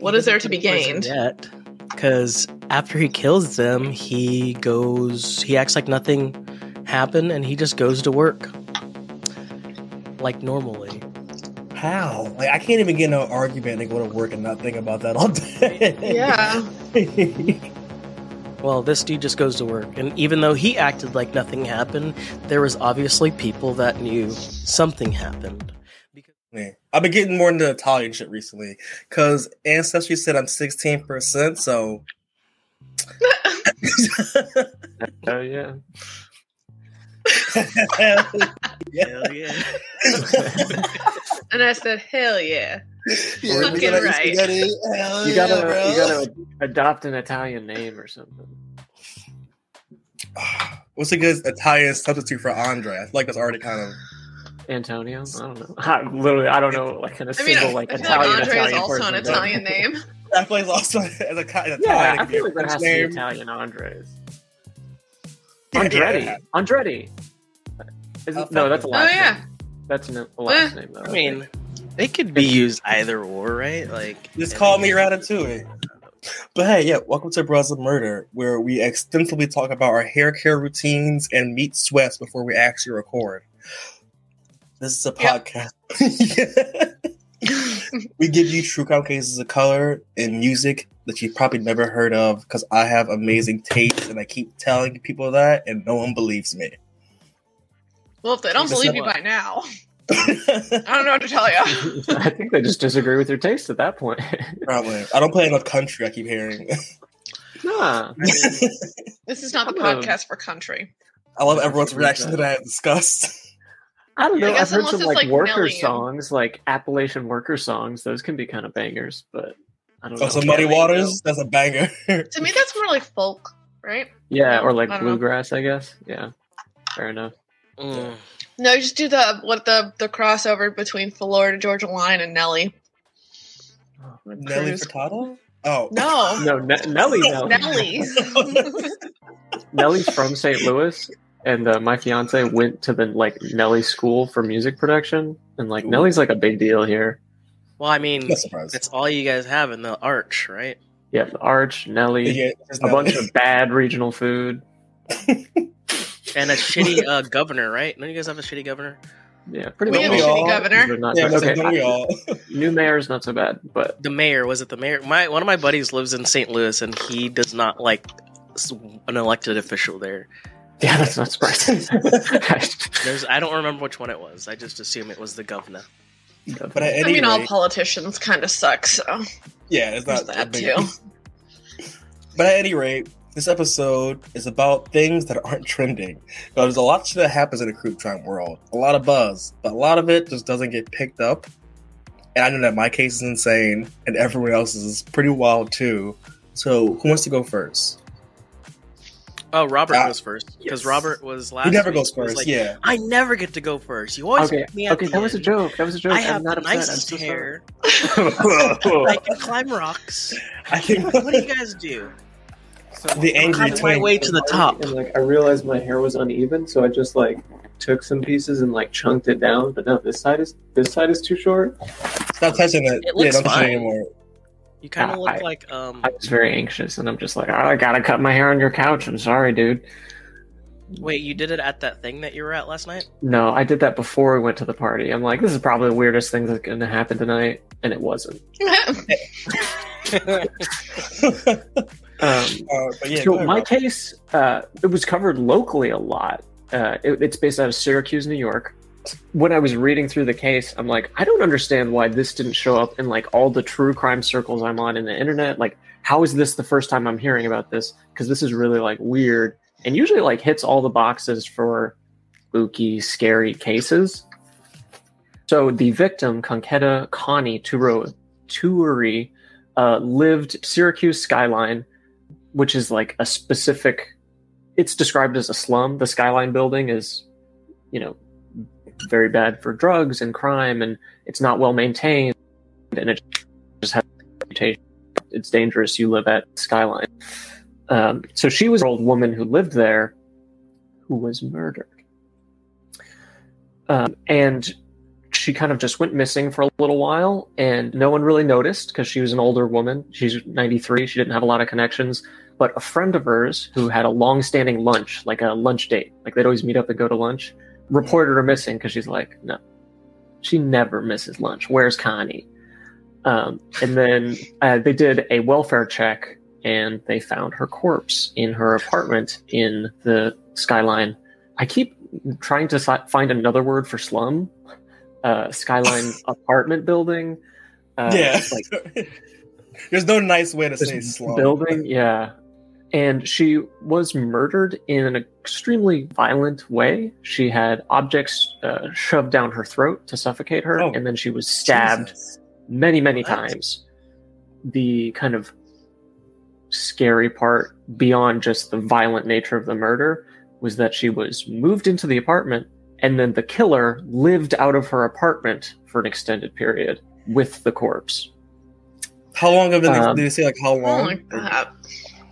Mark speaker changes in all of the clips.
Speaker 1: What is there to be gained?
Speaker 2: Yet, because after he kills them, he goes. He acts like nothing happened, and he just goes to work like normally.
Speaker 3: How? Like I can't even get in an argument and go to work and not think about that all day.
Speaker 1: Yeah.
Speaker 2: Well, this dude just goes to work, and even though he acted like nothing happened, there was obviously people that knew something happened.
Speaker 3: Yeah. I've been getting more into Italian shit recently because Ancestry said I'm 16%, so.
Speaker 4: Oh yeah.
Speaker 3: Hell
Speaker 2: Hell yeah!
Speaker 1: and I said, hell yeah.
Speaker 3: yeah,
Speaker 1: Fucking
Speaker 3: we gotta eat
Speaker 1: right.
Speaker 3: spaghetti. Hell
Speaker 4: You
Speaker 3: yeah,
Speaker 4: gotta
Speaker 3: bro.
Speaker 4: you gotta adopt an Italian name or something.
Speaker 3: What's a good Italian substitute for Andre? I feel like that's already kind of.
Speaker 4: Antonio? I don't know. I, literally, I don't know like in a
Speaker 1: I mean,
Speaker 4: single
Speaker 1: I
Speaker 4: like
Speaker 1: feel
Speaker 4: Italian
Speaker 1: like Andre is also
Speaker 4: person.
Speaker 1: an
Speaker 4: but-
Speaker 1: Italian name.
Speaker 3: That plays also as a, ki- an Italian.
Speaker 4: Yeah, I
Speaker 3: could be a
Speaker 4: feel like there
Speaker 3: French
Speaker 4: has to be
Speaker 3: name.
Speaker 4: Italian Andres.
Speaker 3: Yeah,
Speaker 4: Andretti.
Speaker 3: yeah.
Speaker 4: Andretti. Is
Speaker 3: Oh,
Speaker 4: it, no, that's a
Speaker 3: it.
Speaker 4: last
Speaker 1: Oh, yeah.
Speaker 4: name. That's an, a last eh. name though.
Speaker 2: I mean, they could be used either or, right? Like,
Speaker 3: Just call me Ratatouille. But hey, yeah, welcome to Bruh Issa Murder, where we extensively talk about our hair care routines and meet sweats before we actually record. This is a
Speaker 1: Yep.
Speaker 3: podcast. we give you true crime cases of color and music that you've probably never heard of because I have amazing taste and I keep telling people that and no one believes me.
Speaker 1: Well, if they don't believe
Speaker 3: is
Speaker 1: you by now, I don't know what to tell you.
Speaker 4: I think they just disagree with your taste at that point.
Speaker 3: Probably. I don't play enough country, I keep hearing.
Speaker 4: nah.
Speaker 1: This is not the
Speaker 4: I'm a-
Speaker 1: podcast for country.
Speaker 3: I love everyone's reaction to that disgust.
Speaker 4: I don't know.
Speaker 1: guess
Speaker 4: I've heard some like,
Speaker 1: like,
Speaker 4: worker
Speaker 1: Nelly and-
Speaker 4: songs, like Appalachian worker songs. Those can be kind of bangers, but I don't know.
Speaker 3: Oh, so Muddy
Speaker 1: Kelly,
Speaker 3: Waters, that's a banger.
Speaker 1: To me, that's more like folk, right?
Speaker 4: Yeah, or like
Speaker 1: I don't know.
Speaker 4: bluegrass, I guess. Yeah, fair enough.
Speaker 2: mm,
Speaker 1: No, you just do the what the the crossover between Florida Georgia Line and Nelly.
Speaker 3: Nelly
Speaker 1: Cruise.
Speaker 3: Furtado? Oh.
Speaker 1: No,
Speaker 4: No, Ne- Nelly, Nelly,
Speaker 1: Nelly.
Speaker 4: Nelly's from St. Louis, and uh, my fiance went to the like Nelly school for music production, and like
Speaker 3: Ooh.
Speaker 4: Nelly's like a big deal here.
Speaker 2: well, I mean,
Speaker 3: Not surprised.
Speaker 2: it's all you guys have in the arch, right?
Speaker 4: Yeah, the Arch, Nelly,
Speaker 3: Yeah,
Speaker 4: a
Speaker 3: not-
Speaker 4: bunch of bad regional food.
Speaker 2: And a shitty uh, governor, right? Don't you guys have a shitty governor?
Speaker 4: Yeah, pretty
Speaker 1: we
Speaker 4: much.
Speaker 1: have a shitty governor.
Speaker 4: They're not-
Speaker 3: Yeah, but
Speaker 4: okay,
Speaker 3: don't we
Speaker 4: I-
Speaker 3: all?
Speaker 4: new mayor's not so bad, but
Speaker 2: The mayor was it the mayor? My one of my buddies lives in St. Louis, and he does not like an elected official there.
Speaker 4: Yeah, that's not surprising.
Speaker 2: There's I don't remember which one it was. I just assume it was the governor.
Speaker 3: But
Speaker 1: I
Speaker 3: any
Speaker 1: mean, all politicians kind of suck. So
Speaker 3: yeah, it's
Speaker 1: there's
Speaker 3: not
Speaker 1: that
Speaker 3: a big-
Speaker 1: too.
Speaker 3: But at any rate, this episode is about things that aren't trending. Now, there's a lot of shit that happens in the true crime world, a lot of buzz, but a lot of it just doesn't get picked up. And I know that my case is insane, and everyone else's is pretty wild too. So, who wants to go first?
Speaker 2: Oh, Robert
Speaker 3: Ah,
Speaker 2: goes first because
Speaker 3: yes.
Speaker 2: Robert was last.
Speaker 3: Who never
Speaker 2: week.
Speaker 3: goes first?
Speaker 2: like,
Speaker 3: yeah.
Speaker 2: I never get to go first. You always
Speaker 4: okay,
Speaker 2: me at
Speaker 4: okay,
Speaker 2: the
Speaker 4: that was a joke. That was a joke.
Speaker 2: I
Speaker 4: I'm
Speaker 2: have
Speaker 4: not
Speaker 2: the
Speaker 4: upset. I'm
Speaker 2: nicest
Speaker 4: so
Speaker 2: hair. I can climb rocks.
Speaker 3: I can.
Speaker 2: What do you guys do?
Speaker 3: the angry
Speaker 2: I'm on my way to the top.
Speaker 4: And like I realized my hair was uneven, so I just like took some pieces and like chunked it down. But no, this side is this side is too short.
Speaker 3: Stop touching it.
Speaker 2: It
Speaker 3: yeah, don't touch it
Speaker 2: fine.
Speaker 3: anymore.
Speaker 2: You kind of
Speaker 4: Ah,
Speaker 2: look
Speaker 4: I-
Speaker 2: like um.
Speaker 4: I was very anxious, and I'm just like, oh, I gotta cut my hair on your couch. I'm sorry, dude.
Speaker 2: Wait, you did it at that thing that you were at last night?
Speaker 4: No, I did that before we went to the party. I'm like, this is probably the weirdest thing that's gonna happen tonight, and it wasn't. Um,
Speaker 3: Uh, but yeah,
Speaker 4: so
Speaker 3: ahead,
Speaker 4: my
Speaker 3: Rob.
Speaker 4: case, uh, it was covered locally a lot. Uh, it, it's based out of Syracuse, New York. When I was reading through the case, I'm like, I don't understand why this didn't show up in like all the true crime circles I'm on in the internet. Like, how is this the first time I'm hearing about this? Because this is really like weird and usually like hits all the boxes for spooky, scary cases. So the victim, Concetta Connie Turo, Turi, uh, lived Syracuse skyline which is like a specific it's described as a slum the skyline building is you know very bad for drugs and crime and it's not well maintained and it just has a reputation it's dangerous you live at skyline um, so she was an old woman who lived there who was murdered um, and she kind of just went missing for a little while, and no one really noticed because she was an older woman. She's 93. She didn't have a lot of connections. But a friend of hers who had a long-standing lunch, like a lunch date, like they'd always meet up and go to lunch, reported her missing because she's like, no, she never misses lunch. Where's Connie? Um, and then uh, they did a welfare check and they found her corpse in her apartment in the skyline. I keep trying to si- find another word for slum. Uh, skyline apartment building. Uh,
Speaker 3: yeah.
Speaker 4: like
Speaker 3: There's no nice way to say slum.
Speaker 4: building. Yeah, and she was murdered in an extremely violent way. She had objects uh, shoved down her throat to suffocate her,
Speaker 3: Oh,
Speaker 4: and then she was stabbed
Speaker 3: Jesus.
Speaker 4: many, many
Speaker 3: What?
Speaker 4: times. The kind of scary part, beyond just the violent nature of the murder, was that she was moved into the apartment, and then the killer lived out of her apartment for an extended period with the corpse.
Speaker 3: How long have they,
Speaker 4: Um,
Speaker 3: did they say like how
Speaker 1: Oh
Speaker 3: long?
Speaker 1: my god.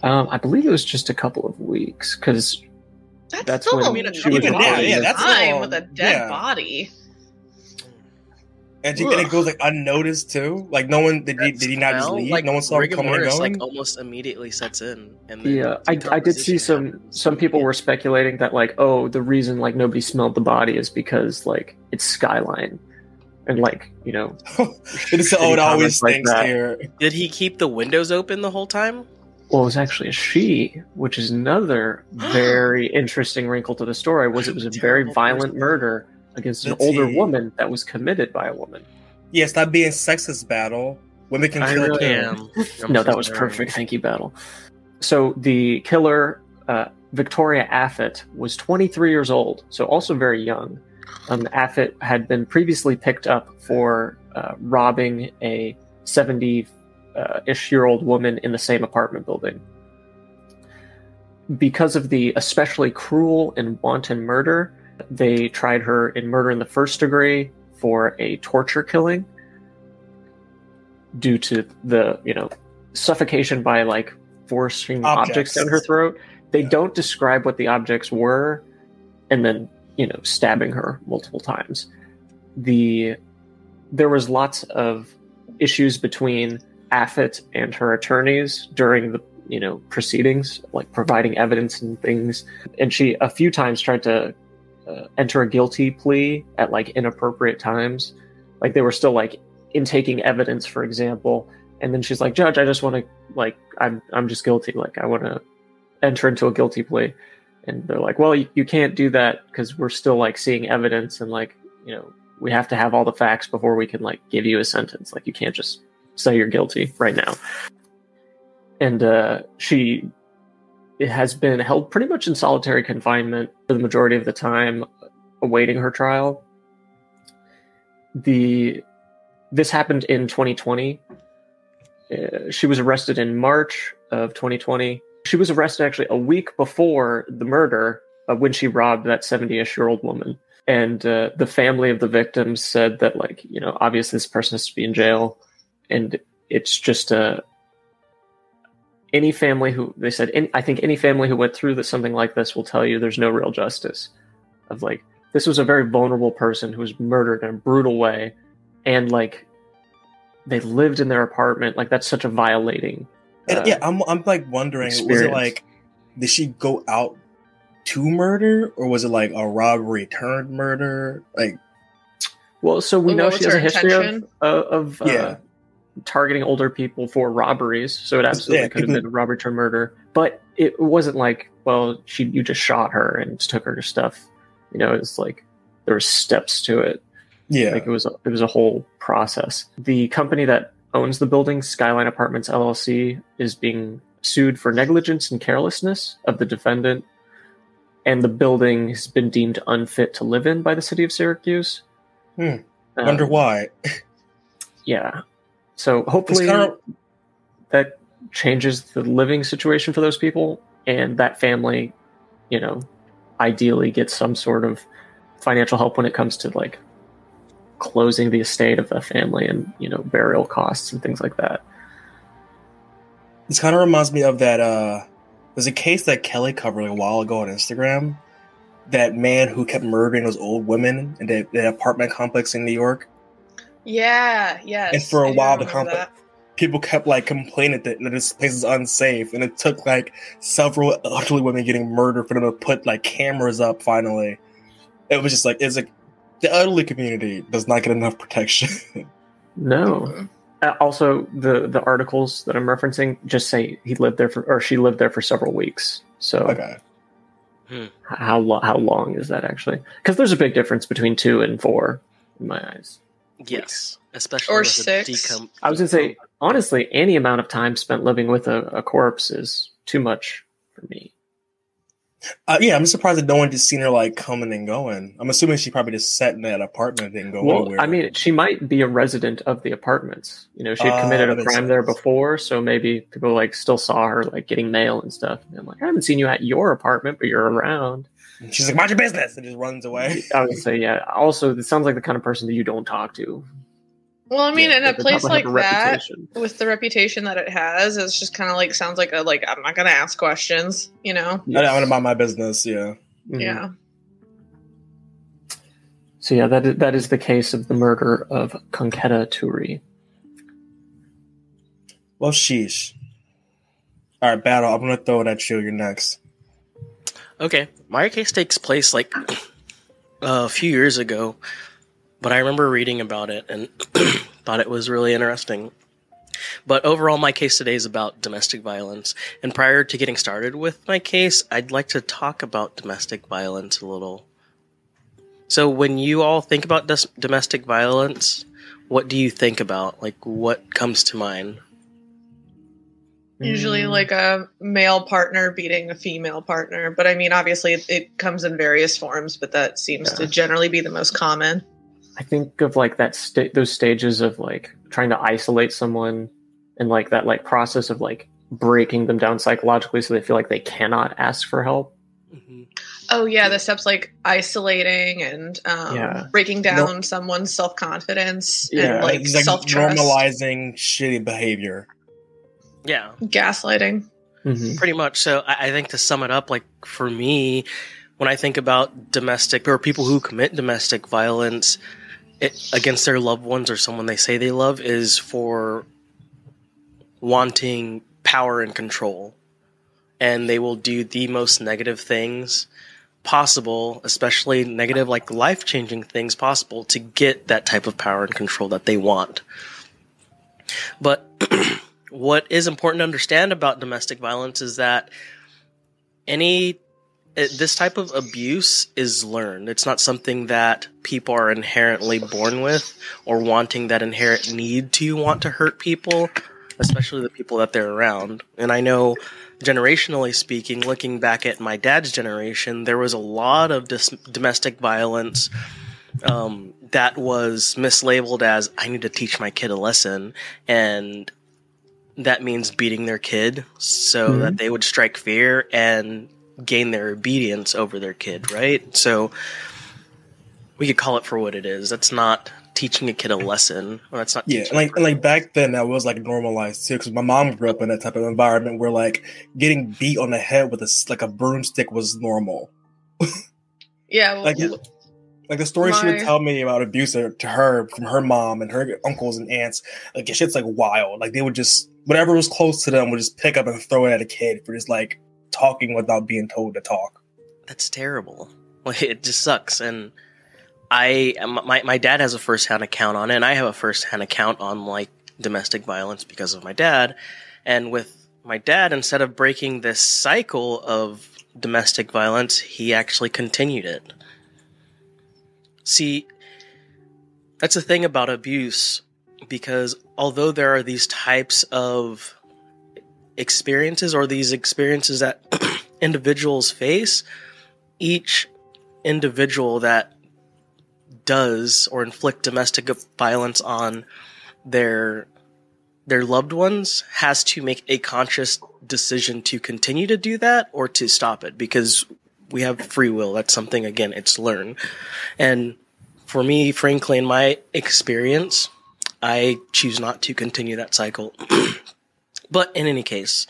Speaker 4: Um, I believe it was just a couple of weeks because
Speaker 1: That's,
Speaker 4: That's
Speaker 1: still
Speaker 4: when
Speaker 1: a
Speaker 2: I mean,
Speaker 1: she was
Speaker 2: now,
Speaker 1: a
Speaker 2: yeah,
Speaker 3: that's
Speaker 1: time
Speaker 3: all-
Speaker 1: with a dead
Speaker 3: yeah.
Speaker 1: body.
Speaker 3: And, she, and it goes like unnoticed too. Like no one did. He, did he not just leave?
Speaker 2: Like,
Speaker 3: no one saw him coming and going.
Speaker 2: like almost immediately sets in, and then
Speaker 4: yeah, I, I did see some
Speaker 2: happens.
Speaker 4: some people were speculating that like oh the reason like nobody smelled the body is because like it's skyline and like you know
Speaker 3: They just said, "Oh, it always
Speaker 4: comments like
Speaker 3: stinks
Speaker 4: that.
Speaker 3: here."
Speaker 2: Did he keep the windows open the whole time?
Speaker 4: Well it was actually a she which is another very interesting wrinkle to the story was it was a very violent murder against an older woman that was committed by a woman
Speaker 3: Yes, that being sexist. Battle. Women can
Speaker 2: I
Speaker 3: kill
Speaker 2: really am.
Speaker 4: No that was perfect thank you battle so the killer uh, victoria Afet was 23 years old so also very young um, Afet had been previously picked up for uh, robbing a 70 uh, ish year old woman in the same apartment building because of the especially cruel and wanton murder they tried her in murder in the first degree for a torture killing due to the you know suffocation by like forcing objects,
Speaker 3: Objects.
Speaker 4: down her throat. They
Speaker 3: Yeah.
Speaker 4: don't describe what the objects were, and then you know stabbing her multiple times. The there was lots of issues between Afet and her attorneys during the you know proceedings, like providing evidence and things. And she a few times tried to uh, enter a guilty plea at like inappropriate times. Like they were still like intaking evidence, for example. And then she's like, Judge, I just want to like I'm I'm just guilty. Like I want to enter into a guilty plea. And they're like, Well, you, you can't do that because we're still like seeing evidence and like you know we have to have all the facts before we can like give you a sentence. Like you can't just say you're guilty right now. And uh, she has been held pretty much in solitary confinement for the majority of the time, awaiting her trial. The this happened in 2020. Uh, she was arrested in March of 2020. She was arrested actually a week before the murder uh, when she robbed that 70ish year old woman. And uh, the family of the victims said that, like, you know, obviously this person has to be in jail, and it's just a any family who they said any, i think any family who went through this, something like this will tell you there's no real justice of like this was a very vulnerable person who was murdered in a brutal way and like they lived in their apartment like that's such a violating
Speaker 3: And
Speaker 4: uh,
Speaker 3: yeah, I'm I'm like wondering, was it like did she go out to murder or was it like a robbery turned murder? Like
Speaker 4: well so we
Speaker 1: Well,
Speaker 4: know she has a history of,
Speaker 1: intention?
Speaker 4: of, of uh,
Speaker 3: Yeah.
Speaker 4: Targeting older people for robberies so it absolutely
Speaker 3: Yeah,
Speaker 4: could have been a robbery to murder but it wasn't like well she you just shot her and took her stuff you know it's like there were steps to it
Speaker 3: yeah.
Speaker 4: Like it was a, it was a whole process. The company that owns the building, Skyline Apartments LLC, is being sued for negligence and carelessness of the defendant, and the building has been deemed unfit to live in by the city of Syracuse.
Speaker 3: Hmm.
Speaker 4: Um,
Speaker 3: Wonder why.
Speaker 4: Yeah. So hopefully
Speaker 3: kind of
Speaker 4: that changes the living situation for those people, and that family, you know, ideally gets some sort of financial help when it comes to like closing the estate of the family and you know burial costs and things like that.
Speaker 3: this kind of reminds me of that uh there's a case that Kelly covered a while ago on Instagram. That man who kept murdering those old women in that apartment complex in New York.
Speaker 1: Yeah, yeah.
Speaker 3: And for a
Speaker 1: I
Speaker 3: while, the
Speaker 1: remember
Speaker 3: comp- people kept like complaining that, that this place is unsafe, and it took like several elderly women getting murdered for them to put like cameras up. Finally, it was just like it's like the elderly community does not get enough protection.
Speaker 4: No. Uh, also, the the articles that I'm referencing just say he lived there for or she lived there for several weeks. So
Speaker 3: okay,
Speaker 4: h- how lo- how long is that actually? Because there's a big difference between two and four in my eyes.
Speaker 2: Yes, especially
Speaker 1: Or
Speaker 2: with a
Speaker 1: six.
Speaker 2: decom-
Speaker 4: I was gonna say honestly, any amount of time spent living with a, a corpse is too much for me.
Speaker 3: Uh, yeah, I'm surprised that no one just seen her like coming and going. I'm assuming she probably just sat in that apartment and didn't go
Speaker 4: Well,
Speaker 3: anywhere.
Speaker 4: I mean, she might be a resident of the apartments. You know, she had committed
Speaker 3: that
Speaker 4: a crime there before, so maybe people like still saw her like getting mail and stuff. And I'm like, I haven't seen you at your apartment, but you're around.
Speaker 3: she's like, "Mind your business," and just runs away.
Speaker 4: I would say, yeah. Also, it sounds like the kind of person that you don't talk to.
Speaker 1: Well, I mean,
Speaker 3: Yeah,
Speaker 1: in a place like
Speaker 4: a
Speaker 1: that,
Speaker 4: reputation.
Speaker 1: with the reputation that it has, it's just kind of like sounds like a like I'm not gonna ask questions, you know?
Speaker 3: I, I'm gonna mind my business. Yeah.
Speaker 4: Mhm.
Speaker 1: Yeah.
Speaker 4: So yeah, that is, that is the case of the murder of Concetta Turi.
Speaker 3: Well, sheesh. All right, battle. I'm gonna throw it at you. You're next.
Speaker 2: Okay, my case takes place like a few years ago, but I remember reading about it and thought it was really interesting. But overall, my case today is about domestic violence. And prior to getting started with my case, I'd like to talk about domestic violence a little. So, when you all think about dis- domestic violence, what do you think about? Like, what comes to mind?
Speaker 1: Usually, like a male partner beating a female partner, but I mean, obviously, it, it comes in various forms, but that seems
Speaker 4: Yeah.
Speaker 1: to generally be the most common.
Speaker 4: I think of like that sta- those stages of like trying to isolate someone and like that like process of like breaking them down psychologically so they feel like they cannot ask for help.
Speaker 1: Oh yeah, the steps like isolating and um,
Speaker 4: Yeah.
Speaker 1: breaking down someone's self confidence
Speaker 4: Yeah,
Speaker 1: and like
Speaker 3: like
Speaker 1: self trust,
Speaker 3: normalizing shitty behavior.
Speaker 2: Yeah,
Speaker 1: gaslighting.
Speaker 4: Mm-hmm.
Speaker 2: Pretty much. So I, I think to sum it up, like for me, when I think about domestic or people who commit domestic violence against their loved ones or someone they say they love, is for wanting power and control, and they will do the most negative things possible, especially negative, like life changing things possible, to get that type of power and control that they want. But what is important to understand about domestic violence is that any this type of abuse is learned. It's not something that people are inherently born with or wanting that inherent need to want to hurt people, especially the people that they're around. And I know generationally speaking, looking back at my dad's generation, there was a lot of dis- domestic violence um, that was mislabeled as I need to teach my kid a lesson, and that means beating their kid so
Speaker 4: Mhm.
Speaker 2: that they would strike fear and gain their obedience over their kid, right? So we could call it for what it is. That's not teaching a kid a lesson. Or that's not
Speaker 3: Yeah, and like and like back then that was like normalized too, because my mom grew up in that type of environment where like getting beat on the head with a like a broomstick was normal.
Speaker 1: Yeah, well,
Speaker 3: Like like the story she would tell me about abuse to to her from her mom and her uncles and aunts, like shit's like wild. Like they would just whatever was close to them would just pick up and throw it at a kid for just like talking without being told to talk.
Speaker 2: that's terrible. It just sucks. And I, my my dad has a first hand account on it, and I have a first hand account on like domestic violence because of my dad. And with my dad, instead of breaking this cycle of domestic violence, he actually continued it. See, that's the thing about abuse, because although there are these types of experiences or these experiences that individuals face, each individual that does or inflict domestic violence on their their loved ones has to make a conscious decision to continue to do that or to stop it because we have free will. That's something again it's learned. And for me frankly in my experience i choose not to continue that cycle but in any case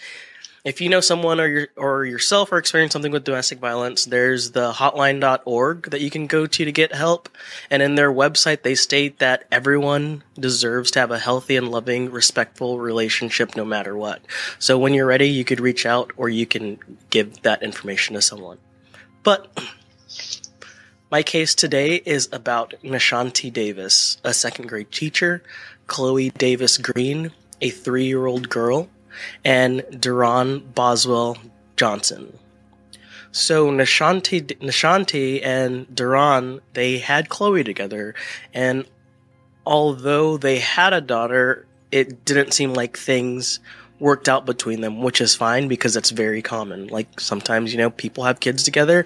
Speaker 2: if you know someone or your or yourself are experiencing something with domestic violence, there's the hotline.org that you can go to to get help. And in their website, they state that everyone deserves to have a healthy and loving, respectful relationship no matter what. So when you're ready, you could reach out or you can give that information to someone. But my case today is about Neshante Davis, a second grade teacher, Chloe Davis Green, a three year old girl, and Duran Boswell Johnson. So Neshante, Neshante and Duran, they had Chloe together, and although they had a daughter, it didn't seem like things worked out between them, which is fine because that's very common. Like sometimes, you know, people have kids together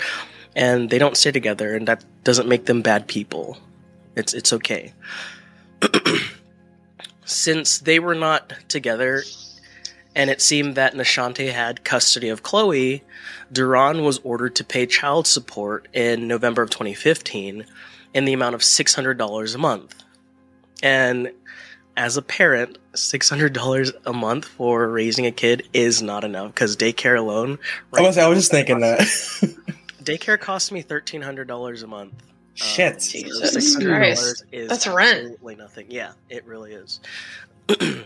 Speaker 2: and they don't stay together, and that doesn't make them bad people. It's it's okay. Since they were not together, and it seemed that Neshante had custody of Chloe, Duran was ordered to pay child support in November of 2015 in the amount of $600 a month. And as a parent, $600 a month for raising a kid is not enough because daycare alone.
Speaker 3: I was, I was just thinking that.
Speaker 2: Daycare costs me $1,300 a month.
Speaker 3: Shit.
Speaker 2: Um,
Speaker 1: Jesus
Speaker 2: $600
Speaker 1: Christ.
Speaker 2: is
Speaker 1: That's rent.
Speaker 2: absolutely nothing. Yeah, it really is.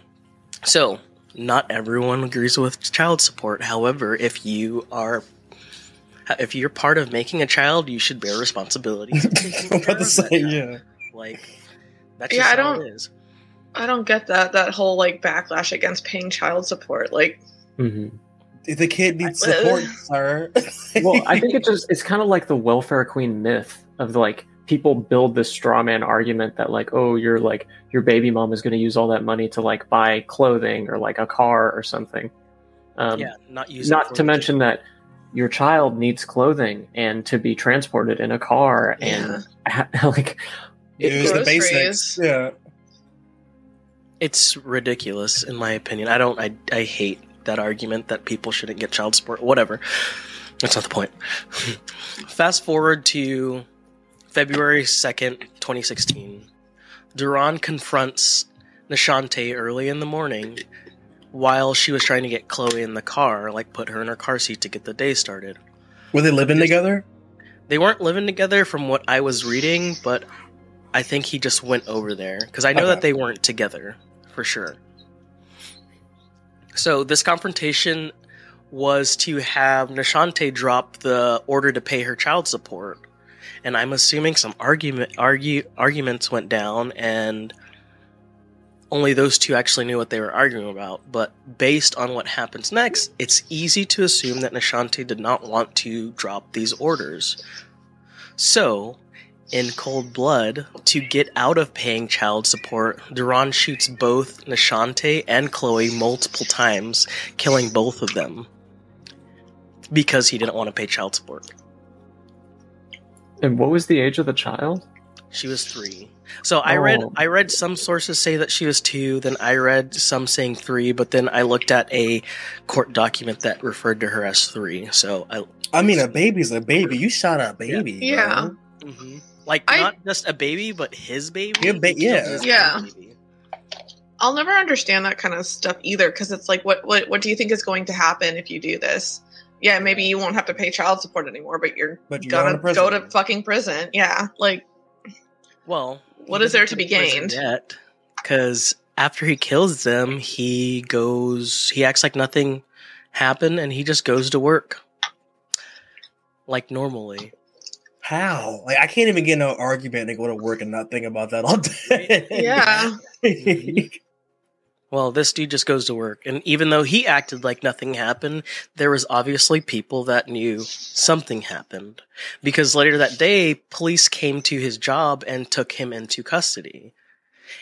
Speaker 2: so, not everyone agrees with child support. However, if you are if you're part of making a child, you should bear responsibility.
Speaker 3: I'm about to say,
Speaker 2: child.
Speaker 3: yeah.
Speaker 2: Like that's
Speaker 1: Yeah,
Speaker 2: just
Speaker 1: I
Speaker 2: how
Speaker 1: don't-
Speaker 2: it is.
Speaker 1: I don't get that that whole like backlash against paying child support. Like,
Speaker 4: hmm
Speaker 3: the kid needs
Speaker 1: I-
Speaker 3: support, sir.
Speaker 4: Well, I think it just it's kind of like the welfare queen myth of like people build this straw man argument that like oh you're like your baby mom is going to use all that money to like buy clothing or like a car or something. Um,
Speaker 2: yeah, not using
Speaker 4: not to mention that your child needs clothing and to be transported in a car and like
Speaker 3: Use the basics. Yeah.
Speaker 2: It's ridiculous, in my opinion. I don't. I I hate that argument that people shouldn't get child support. Whatever. That's not the point. Fast forward to February second, twenty sixteen. Duran confronts Neshante early in the morning while she was trying to get Chloe in the car, like put her in her car seat to get the day started.
Speaker 3: Were they living together?
Speaker 2: They weren't living together from what I was reading, but I think he just went over there because I know
Speaker 3: Okay.
Speaker 2: that they weren't together for sure. So this confrontation was to have Neshante drop the order to pay her child support, and I'm assuming some argument argue arguments went down, and only those two actually knew what they were arguing about. But based on what happens next, it's easy to assume that Neshante did not want to drop these orders. So, in cold blood, to get out of paying child support, Duran shoots both Neshante and Chloe multiple times, killing both of them because he didn't want to pay child support.
Speaker 4: And what was the age of the child?
Speaker 2: She was three. So I read
Speaker 4: Oh.
Speaker 2: I read some sources say that she was two, then I read some saying three, but then I looked at a court document that referred to her as three. So I
Speaker 3: I mean, a baby's a baby. You shot a baby.
Speaker 1: Yeah.
Speaker 3: bro.
Speaker 2: mhm. like
Speaker 1: I-
Speaker 2: not just a baby, but his baby.
Speaker 3: Yeah, ba- yeah.
Speaker 2: his
Speaker 1: Yeah.
Speaker 2: baby.
Speaker 1: I'll never understand that kind of stuff either because it's like, what, what, what do you think is going to happen if you do this? Yeah, maybe you won't have to pay child support anymore, but you're
Speaker 3: But you're going
Speaker 1: gonna
Speaker 3: to
Speaker 1: go to fucking prison. Yeah, like
Speaker 2: Well,
Speaker 1: what is there to be gained?
Speaker 2: Yet, because after he kills them, he goes. He acts like nothing happened, and he just goes to work like normally.
Speaker 3: How? Like, I can't even get in an argument and go to work and not think about that all day.
Speaker 1: yeah, mm-hmm.
Speaker 2: Well, this dude just goes to work, and even though he acted like nothing happened, there was obviously people that knew something happened because later that day, police came to his job and took him into custody.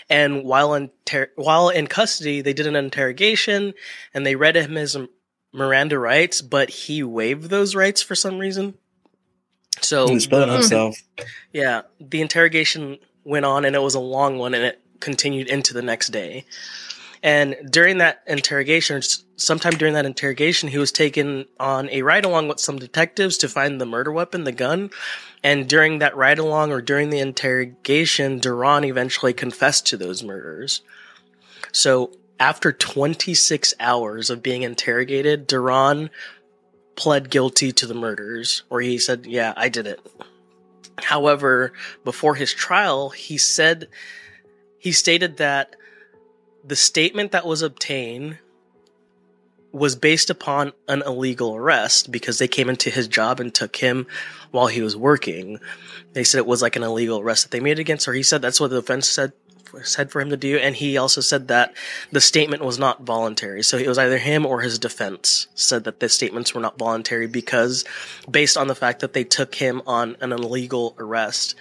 Speaker 2: And while in ter- while in custody, they did an interrogation and they read him his Miranda rights, but he waived those rights for some reason. So
Speaker 3: He's
Speaker 1: Mm.
Speaker 3: himself.
Speaker 2: yeah, the interrogation went on and it was a long one and it continued into the next day. And during that interrogation, sometime during that interrogation, he was taken on a ride along with some detectives to find the murder weapon, the gun. And during that ride along or during the interrogation, Duran eventually confessed to those murders. So after 26 hours of being interrogated, Duran pled guilty to the murders, or he said, "Yeah, I did it." However, before his trial, he said he stated that the statement that was obtained was based upon an illegal arrest because they came into his job and took him while he was working. They said it was like an illegal arrest that they made against her. He said that's what the defense said said for him to do, and he also said that the statement was not voluntary. So it was either him or his defense said that the statements were not voluntary because, based on the fact that they took him on an illegal arrest.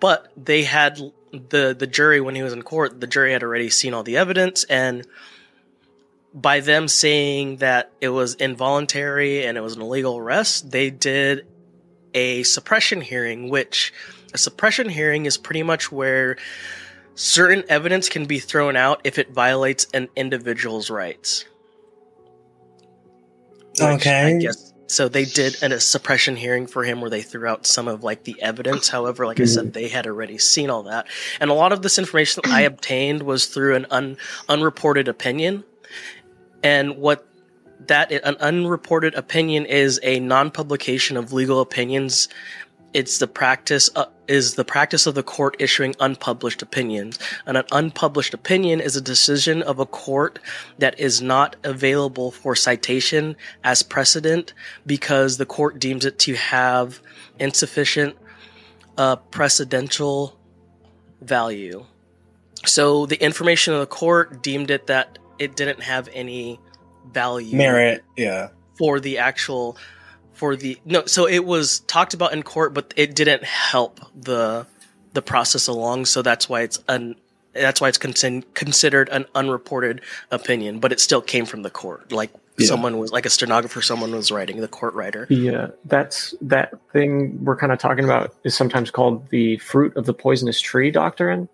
Speaker 2: But they had the the jury when he was in court. The jury had already seen all the evidence and by them saying that it was involuntary and it was an illegal arrest, they did a suppression hearing, which a suppression hearing is pretty much where certain evidence can be thrown out if it violates an individual's rights. Which
Speaker 3: Okay.
Speaker 2: I guess so they did an, a suppression hearing for him where they threw out some of like the evidence. However, like I said, mm. they had already seen all that. And a lot of this information I obtained was through an un, unreported opinion. And what that an unreported opinion is a non-publication of legal opinions. It's the practice uh, is the practice of the court issuing unpublished opinions. And an unpublished opinion is a decision of a court that is not available for citation as precedent because the court deems it to have insufficient uh, precedential value. So the information of the court deemed it that it didn't have any value
Speaker 3: Merit, yeah.
Speaker 2: for the actual for the no so it was talked about in court but it didn't help the the process along so that's why it's un that's why it's considered an unreported opinion but it still came from the court like
Speaker 3: Yeah.
Speaker 2: someone was like a stenographer someone was writing the court writer
Speaker 4: Yeah, that's that thing we're kind of talking about is sometimes called the fruit of the poisonous tree doctrine.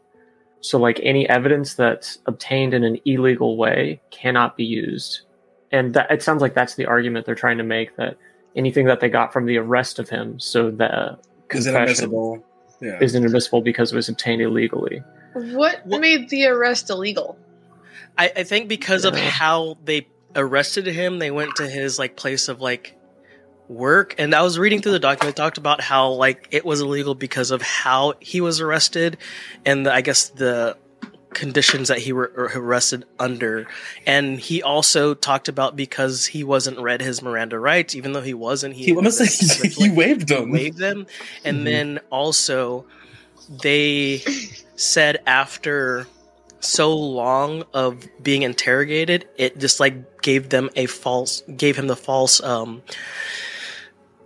Speaker 4: So, like any evidence that's obtained in an illegal way cannot be used, and that it sounds like that's the argument they're trying to make that anything that they got from the arrest of him, so the
Speaker 3: Because uh,
Speaker 4: confession
Speaker 3: inadmissible. Yeah.
Speaker 4: is inadmissible because it was obtained illegally.
Speaker 1: What,
Speaker 2: What-
Speaker 1: made the arrest illegal?
Speaker 2: I, I think because of how they arrested him, they went to his like place of like work, and I was reading through the document. It talked about how like it was illegal because of how he was arrested, and the, I guess the conditions that he were arrested under. And he also talked about because he wasn't read his Miranda rights, even though he wasn't. He,
Speaker 3: He, he, he waived them.
Speaker 2: waived them, and
Speaker 3: Mhm.
Speaker 2: then also they said after so long of being interrogated, it just like gave them a false, gave him the false um,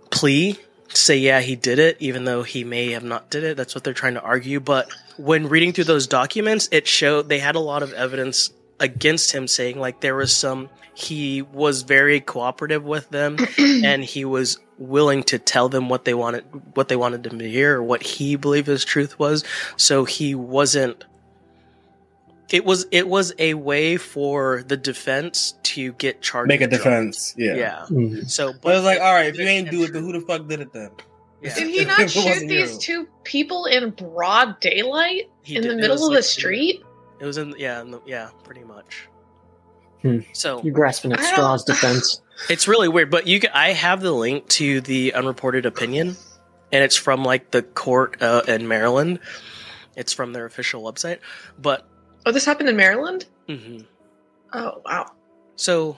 Speaker 2: plea say yeah he did it, even though he may have not did it. That's what they're trying to argue. But when reading through those documents, it showed they had a lot of evidence against him, saying like there was some. He was very cooperative with them, and he was willing to tell them what they wanted, what they wanted them to hear, or what he believed his truth was. So he wasn't it was it was a way for the defense to get charged.
Speaker 3: Make a
Speaker 2: with
Speaker 3: defense.
Speaker 2: drugs.
Speaker 3: Yeah.
Speaker 2: Yeah. So,
Speaker 3: But it's like, all right, if you ain't do it, then who the fuck did it then?
Speaker 2: Yeah.
Speaker 1: Did he not shoot these
Speaker 3: you.
Speaker 1: two people in broad daylight
Speaker 2: He
Speaker 1: in
Speaker 2: did-
Speaker 1: the
Speaker 2: it
Speaker 1: middle of
Speaker 2: like-
Speaker 1: the street?
Speaker 2: It was in yeah, in the, yeah, pretty much.
Speaker 4: Hmm.
Speaker 2: So
Speaker 4: you're grasping at straws defense.
Speaker 2: it's really weird, but you can, I have the link to the unreported opinion, and it's from like the court uh, in Maryland. It's from their official website, but
Speaker 1: Oh, this happened in Maryland?
Speaker 2: mhm.
Speaker 1: Oh, wow.
Speaker 2: So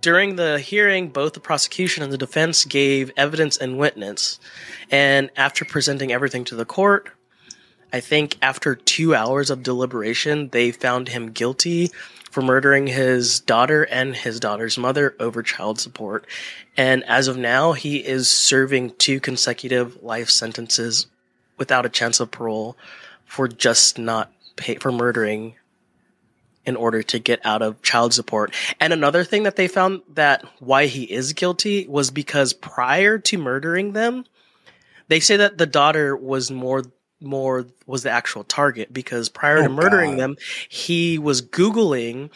Speaker 2: during the hearing, both the prosecution and the defense gave evidence and witness. And after presenting everything to the court, I think after two hours of deliberation, they found him guilty for murdering his daughter and his daughter's mother over child support. And as of now, he is serving two consecutive life sentences without a chance of parole for just not pay for murdering in order to get out of child support. And another thing that they found that why he is guilty was because prior to murdering them, they say that the daughter was more more was the actual target because prior to
Speaker 3: Oh,
Speaker 2: murdering
Speaker 3: God.
Speaker 2: them, he was googling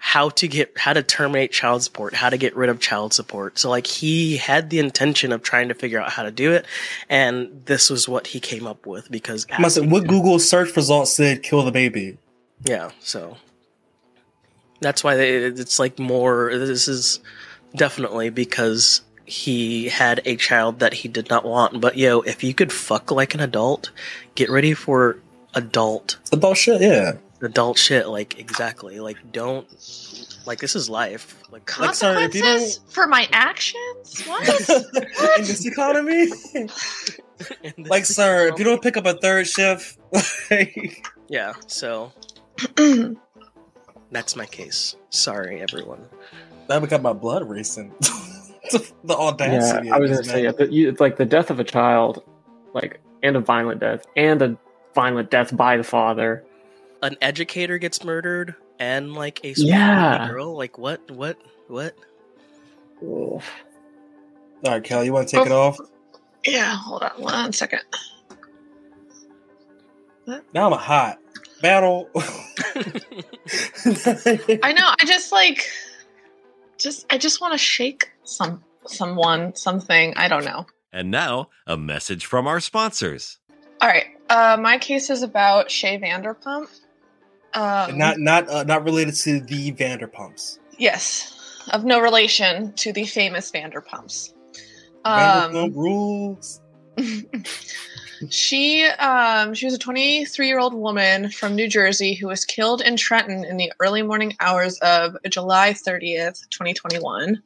Speaker 2: how to get how to terminate child support, how to get rid of child support. So like he had the intention of trying to figure out how to do it and this was what he came up with because
Speaker 3: must say, what Google search results said kill the baby?
Speaker 2: yeah, so That's why they, it's like more. This is definitely because he had a child that he did not want. But yo, if you could fuck like an adult, get ready for adult
Speaker 3: It's adult shit, yeah.
Speaker 2: adult shit. Like exactly. Like don't. Like this is life. Like
Speaker 3: Like, sir, if you
Speaker 1: Consequences for my actions? What?
Speaker 3: In this economy,
Speaker 2: in this
Speaker 3: like, sir, if you don't pick up a third shift, like,
Speaker 2: Yeah. So that's my case. Sorry, everyone.
Speaker 3: that got my blood racing. the
Speaker 4: Yeah. I was gonna say yeah, but you, it's like the death of a child, like and a violent death, and a violent death by the father.
Speaker 2: An educator gets murdered, and like a
Speaker 4: Yeah.
Speaker 2: girl. Like what? What? What?
Speaker 4: Ugh.
Speaker 3: All right, Kelly, you want to take it oh. off?
Speaker 1: yeah, hold on one second.
Speaker 3: Now I'm hot. Battle.
Speaker 1: I know. I just like, just I just want to shake some someone something. I don't know.
Speaker 5: And now, a message from our sponsors.
Speaker 1: All right. Uh, my case is about Shay Vanderpump. Um,
Speaker 3: not not uh, not related to the Vanderpumps.
Speaker 1: yes, of no relation to the famous Vanderpumps.
Speaker 3: Vanderpump
Speaker 1: Um,
Speaker 3: rules.
Speaker 1: she um, she was a 23 year old woman from New Jersey who was killed in Trenton in the early morning hours of July 30th, 2021.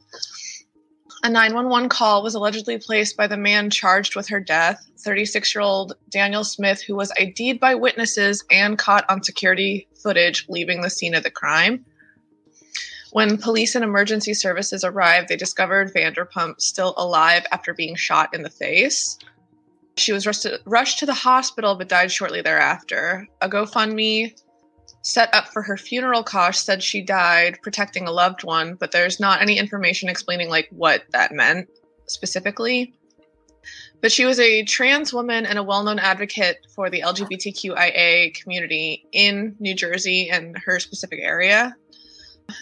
Speaker 1: A 911 call was allegedly placed by the man charged with her death, 36 year old Daniel Smith, who was ID'd by witnesses and caught on security footage leaving the scene of the crime. When police and emergency services arrived, they discovered Vanderpump still alive after being shot in the face. She was rushed to, the hospital but died shortly thereafter. A GoFundMe set up for her funeral costs said she died protecting a loved one, but there's not any information explaining like what that meant specifically. But she was a trans woman and a well-known advocate for the LGBTQIA community in New Jersey and her specific area.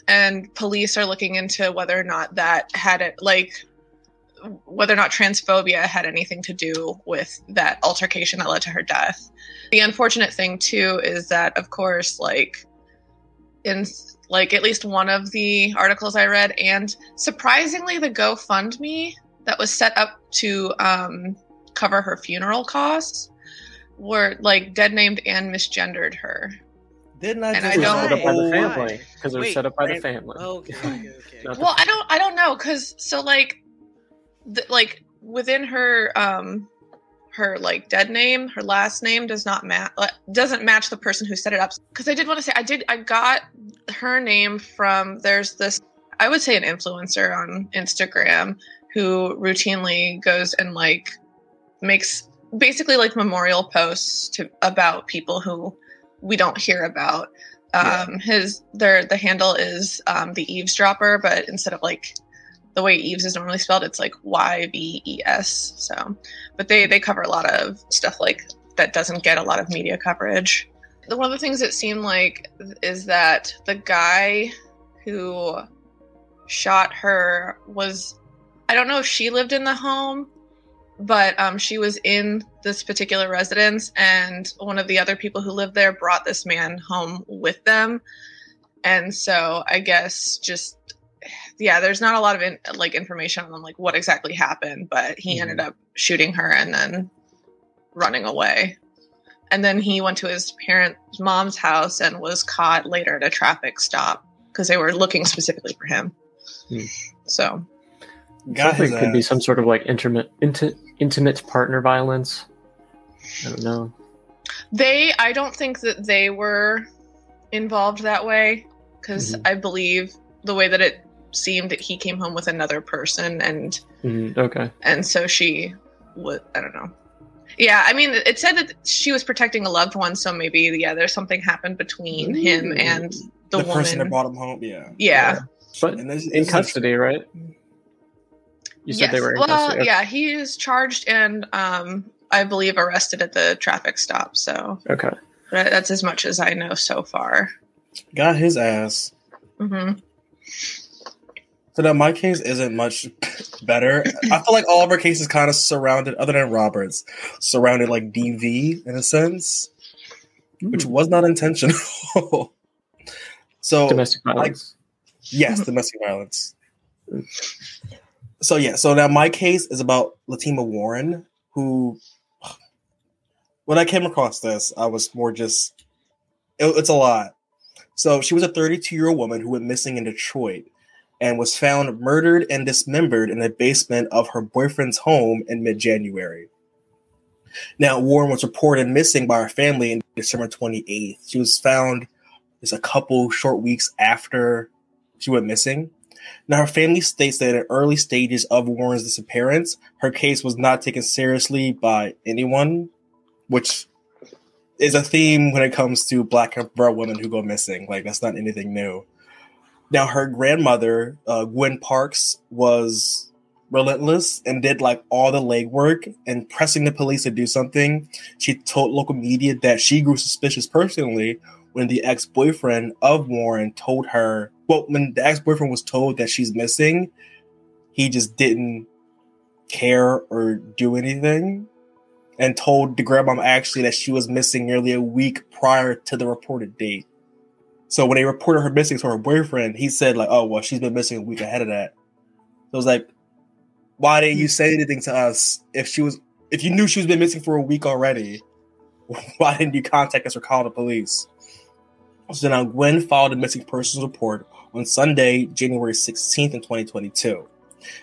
Speaker 1: And police are looking into whether or not that had it like whether or not transphobia had anything to do with that altercation that led to her death. The unfortunate thing too is that of course like in like at least one of the articles I read and surprisingly the GoFundMe that was set up to um, cover her funeral costs were like dead named and misgendered her.
Speaker 3: Didn't I
Speaker 1: and
Speaker 3: just
Speaker 1: I don't-
Speaker 4: set up by the family because it was
Speaker 2: Wait,
Speaker 4: set up by the family.
Speaker 2: Okay. Okay. okay.
Speaker 4: The-
Speaker 1: Well, I don't I don't know cuz so like th- like within her um her like dead name, her last name does not match doesn't match the person who set it up. Cuz I did want to say I did I got her name from there's this I would say an influencer on Instagram who routinely goes and like makes basically like memorial posts to about people who we don't hear about.
Speaker 3: Yeah.
Speaker 1: Um his their the handle is um the eavesdropper, but instead of like the way Eves is normally spelled, it's like Y V E S. So, but they they cover a lot of stuff like that doesn't get a lot of media coverage. One of the things that seemed like is that the guy who shot her was I don't know if she lived in the home, but um, she was in this particular residence, and one of the other people who lived there brought this man home with them, and so I guess just yeah, there's not a lot of in, like information on like what exactly happened, but he
Speaker 3: Mhm.
Speaker 1: ended up shooting her and then running away. And then he went to his parents' mom's house and was caught later at a traffic stop because they were looking specifically for him.
Speaker 4: Hmm.
Speaker 1: So
Speaker 3: Got his
Speaker 4: Something could be some sort of like intimate, inti- intimate partner violence. I don't know.
Speaker 1: they, I don't think that they were involved that way because
Speaker 4: Mhm.
Speaker 1: I believe the way that it seemed that he came home with another person and
Speaker 4: Mhm, okay.
Speaker 1: and so she would i don't know yeah i mean it said that she was protecting a loved one so maybe yeah there's something happened between him and the,
Speaker 3: the,
Speaker 1: woman
Speaker 3: person that brought him home. Yeah,
Speaker 1: yeah
Speaker 4: But
Speaker 3: And this-
Speaker 4: in
Speaker 3: this is-
Speaker 4: custody, right? You said they were in
Speaker 1: well
Speaker 4: custody. Okay.
Speaker 1: yeah he is charged and um i believe arrested at the traffic stop so
Speaker 4: Okay.
Speaker 1: that- that's as much as i know so far
Speaker 3: Got his ass.
Speaker 1: hmm
Speaker 3: So now my case isn't much better. I feel like all of our cases kind of surrounded, other than Roberts, surrounded like DV in a sense, which
Speaker 4: Hmm.
Speaker 3: was not intentional. So
Speaker 4: Domestic violence.
Speaker 3: Yes, domestic violence. So yeah, so now my case is about Latima Warren, who when I came across this, I was more just it, it's a lot. So she was a 32 year old woman who went missing in Detroit and was found murdered and dismembered in the basement of her boyfriend's home in mid January. Now, Warren was reported missing by her family in December 28th. She was found just a couple short weeks after she went missing. Now, her family states that in early stages of Warren's disappearance, her case was not taken seriously by anyone, which is a theme when it comes to black and brown women who go missing. Like, that's not anything new. Now, her grandmother, uh, Gwen Parks, was relentless and did like all the legwork and pressing the police to do something. She told local media that she grew suspicious personally when the ex boyfriend of Warren told her, well, when the ex boyfriend was told that she's missing, he just didn't care or do anything and told the grandmom actually that she was missing nearly a week prior to the reported date. So when they reported her missing to her boyfriend, he said like, "Oh well, she's been missing a week ahead of that." So it was like, why didn't you say anything to us if she was if you knew she was been missing for a week already? Why didn't you contact us or call the police? So now Gwen filed a missing persons report on Sunday, January 16th in 2022.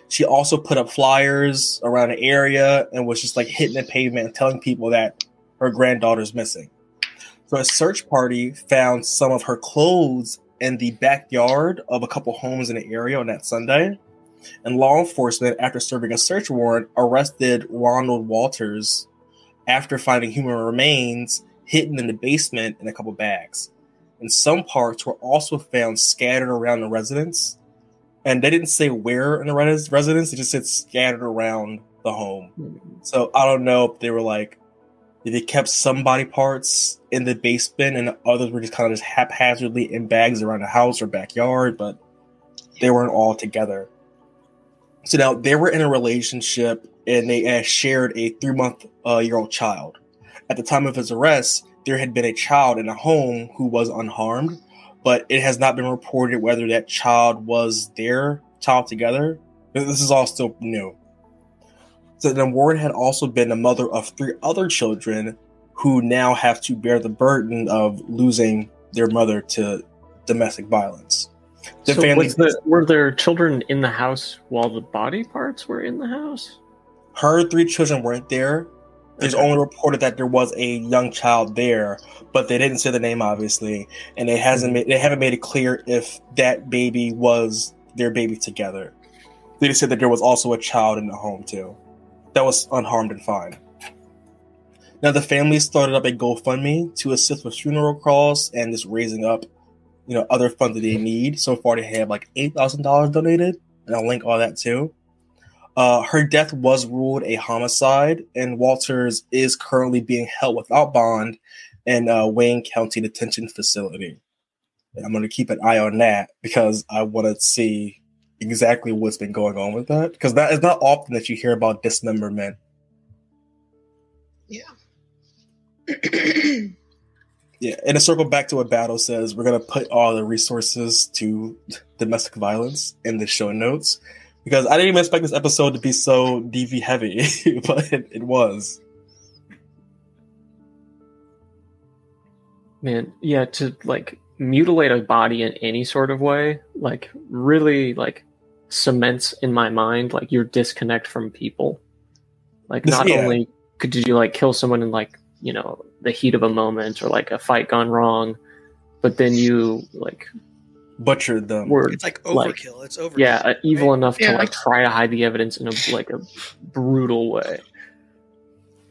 Speaker 3: She also put up flyers around the area and was just like hitting the pavement telling people that her granddaughter's missing. So a search party found some of her clothes in the backyard of a couple homes in the area on that Sunday. And law enforcement, after serving a search warrant, arrested Ronald Walters after finding human remains hidden in the basement in a couple bags. And some parts were also found scattered around the residence. And they didn't say where in the res- residence, they just said scattered around the home. Hmm. So I don't know if they were like, they kept some body parts in the basement and others were just kind of just haphazardly in bags around the house or backyard, but they weren't all together. So now they were in a relationship and they shared a three month uh, year old child. At the time of his arrest, there had been a child in a home who was unharmed, but it has not been reported whether that child was their child together. This is all still new. So then Warren had also been the mother of three other children who now have to bear the burden of losing their mother to domestic violence. The
Speaker 4: so
Speaker 3: family
Speaker 4: the, were there children in the house while the body parts were in the house?
Speaker 3: her three children weren't there.
Speaker 4: Okay.
Speaker 3: only reported that there was a young child there, but they didn't say the name obviously, and they hasn't mhm. made, they haven't made it clear if that baby was their baby together. They just said that there was also a child in the home too, that was unharmed and fine. Now the family started up a GoFundMe to assist with funeral costs and just raising up, you know, other funds that they need. So far, they have like eight thousand dollars donated, and I'll link all that too. Uh, her death was ruled a homicide, and Walters is currently being held without bond in uh, Wayne County Detention Facility. And I'm going to keep an eye on that because I want to see exactly what's been going on with that. Because that is not often that you hear about dismemberment.
Speaker 1: Yeah.
Speaker 3: Yeah, and to circle back to what Battle says, we're going to put all the resources to domestic violence in the show notes because I didn't even expect this episode to be so DV heavy, but it, it was.
Speaker 4: Man, yeah, to like mutilate a body in any sort of way, like really like cements in my mind like your disconnect from people. Like
Speaker 3: This-
Speaker 4: not
Speaker 3: yeah.
Speaker 4: only could did you like kill someone in like, you know, the heat of a moment or like a fight gone wrong, but then you like
Speaker 3: Butchered them.
Speaker 4: were
Speaker 2: It's like
Speaker 4: Like-
Speaker 2: overkill. it's overkill.
Speaker 4: yeah, uh, evil enough
Speaker 1: Yeah.
Speaker 4: to like try to hide the evidence in a like a brutal way.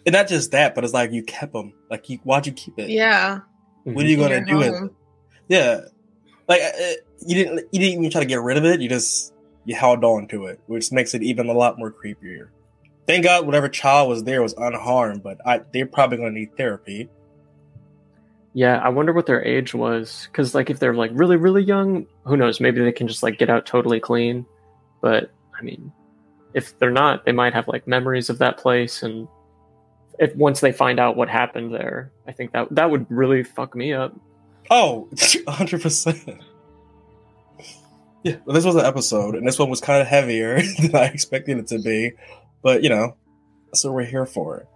Speaker 3: And not just that, but it's like you kept them. Like, you, why'd you keep it?
Speaker 1: yeah.
Speaker 3: What are you gonna do with it? Yeah, like uh, you didn't you didn't even try to get rid of it. You just you held on to it, which makes it even a lot more creepier. Thank God, whatever child was there was unharmed, but I, they're probably gonna need therapy.
Speaker 4: Yeah, I wonder what their age was. Because, like, if they're like really, really young, who knows? Maybe they can just like get out totally clean. But I mean, if they're not, they might have like memories of that place. And if once they find out what happened there, I think that that would really fuck me up.
Speaker 3: Oh, 100 percent. Yeah, well, this was an episode, and this one was kind of heavier than I expected it to be. But you know, that's what we're here for.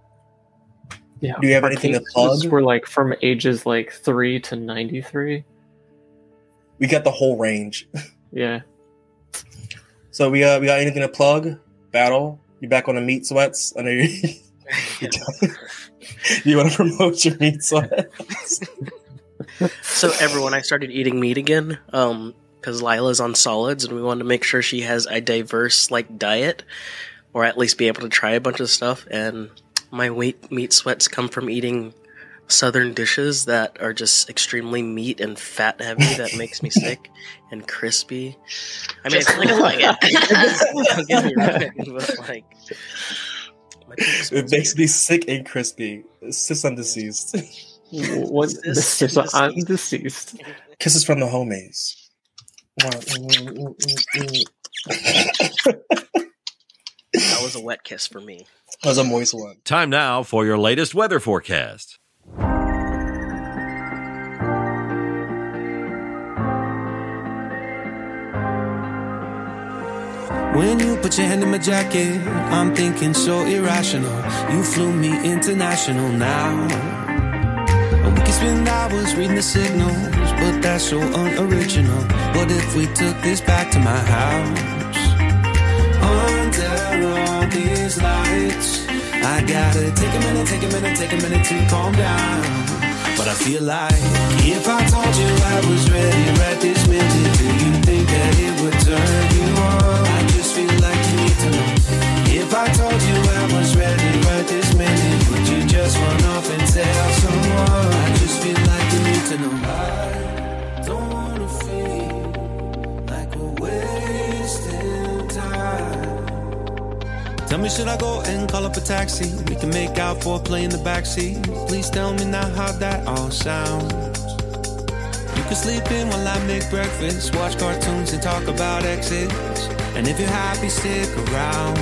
Speaker 4: Yeah.
Speaker 3: Do you have
Speaker 4: Our
Speaker 3: anything to
Speaker 4: cases
Speaker 3: plug?
Speaker 4: Were like from ages like three to ninety three.
Speaker 3: We got the whole range.
Speaker 4: Yeah.
Speaker 3: So we uh we got anything to plug? Battle. You back on the meat sweats? I know you. you want to promote your meat sweats?
Speaker 2: So everyone, I started eating meat again. Um, because Lila's on solids, and we wanted to make sure she has a diverse like diet, or at least be able to try a bunch of stuff. And my weight meat sweats come from eating southern dishes that are just extremely meat and fat heavy. That makes me sick and crispy. I mean,
Speaker 1: Just
Speaker 2: it's like,
Speaker 1: like
Speaker 2: it. Don't get me wrong, but like.
Speaker 3: It makes me sick and crispy. Cis undeceased.
Speaker 4: What?
Speaker 2: This
Speaker 4: This is
Speaker 2: is-
Speaker 4: I'm deceased.
Speaker 3: Kisses from the homies.
Speaker 2: That was a wet kiss for me.
Speaker 3: That was a moist one.
Speaker 5: Time now for your latest weather forecast.
Speaker 6: When you put your hand in my jacket, I'm thinking so irrational. You flew me international now. And we can spend hours reading the signals, but that's so unoriginal. What if we took this back to my house? Under all these lights, I gotta take a minute, take a minute, take a minute to calm down. But I feel like if I told you I was ready right this minute, do you think that it would turn you on? I just feel like you need to know. If I told you I was ready right this minute, just run off and tell someone? I just feel like you need to know. I don't wanna feel like we're wasting time. Tell me, should I go and call up a taxi? We can make out for play in the backseat. Please tell me now how that all sounds. You can sleep in while I make breakfast, watch cartoons and talk about exits. And if you're happy, stick around.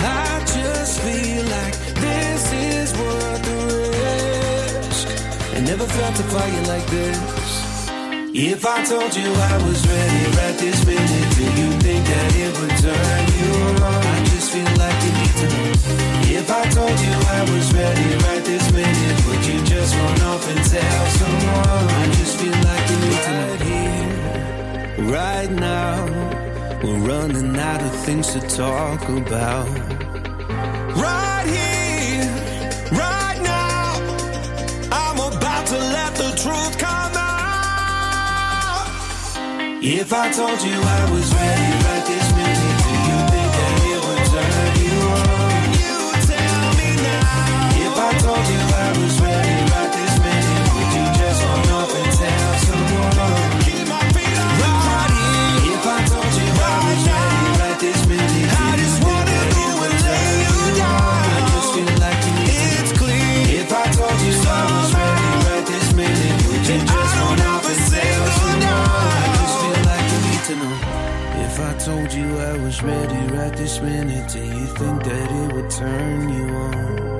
Speaker 6: I just feel like this never felt a fire like this. If I told you I was ready right this minute, do you think that it would turn you on? I just feel like you need to know. If I told you I was ready right this minute, would you just run off and tell someone? I just feel like you need to know. Right here, right now, we're running out of things to talk about. If I told you I was ready ready right this minute, do you think that it would turn you on?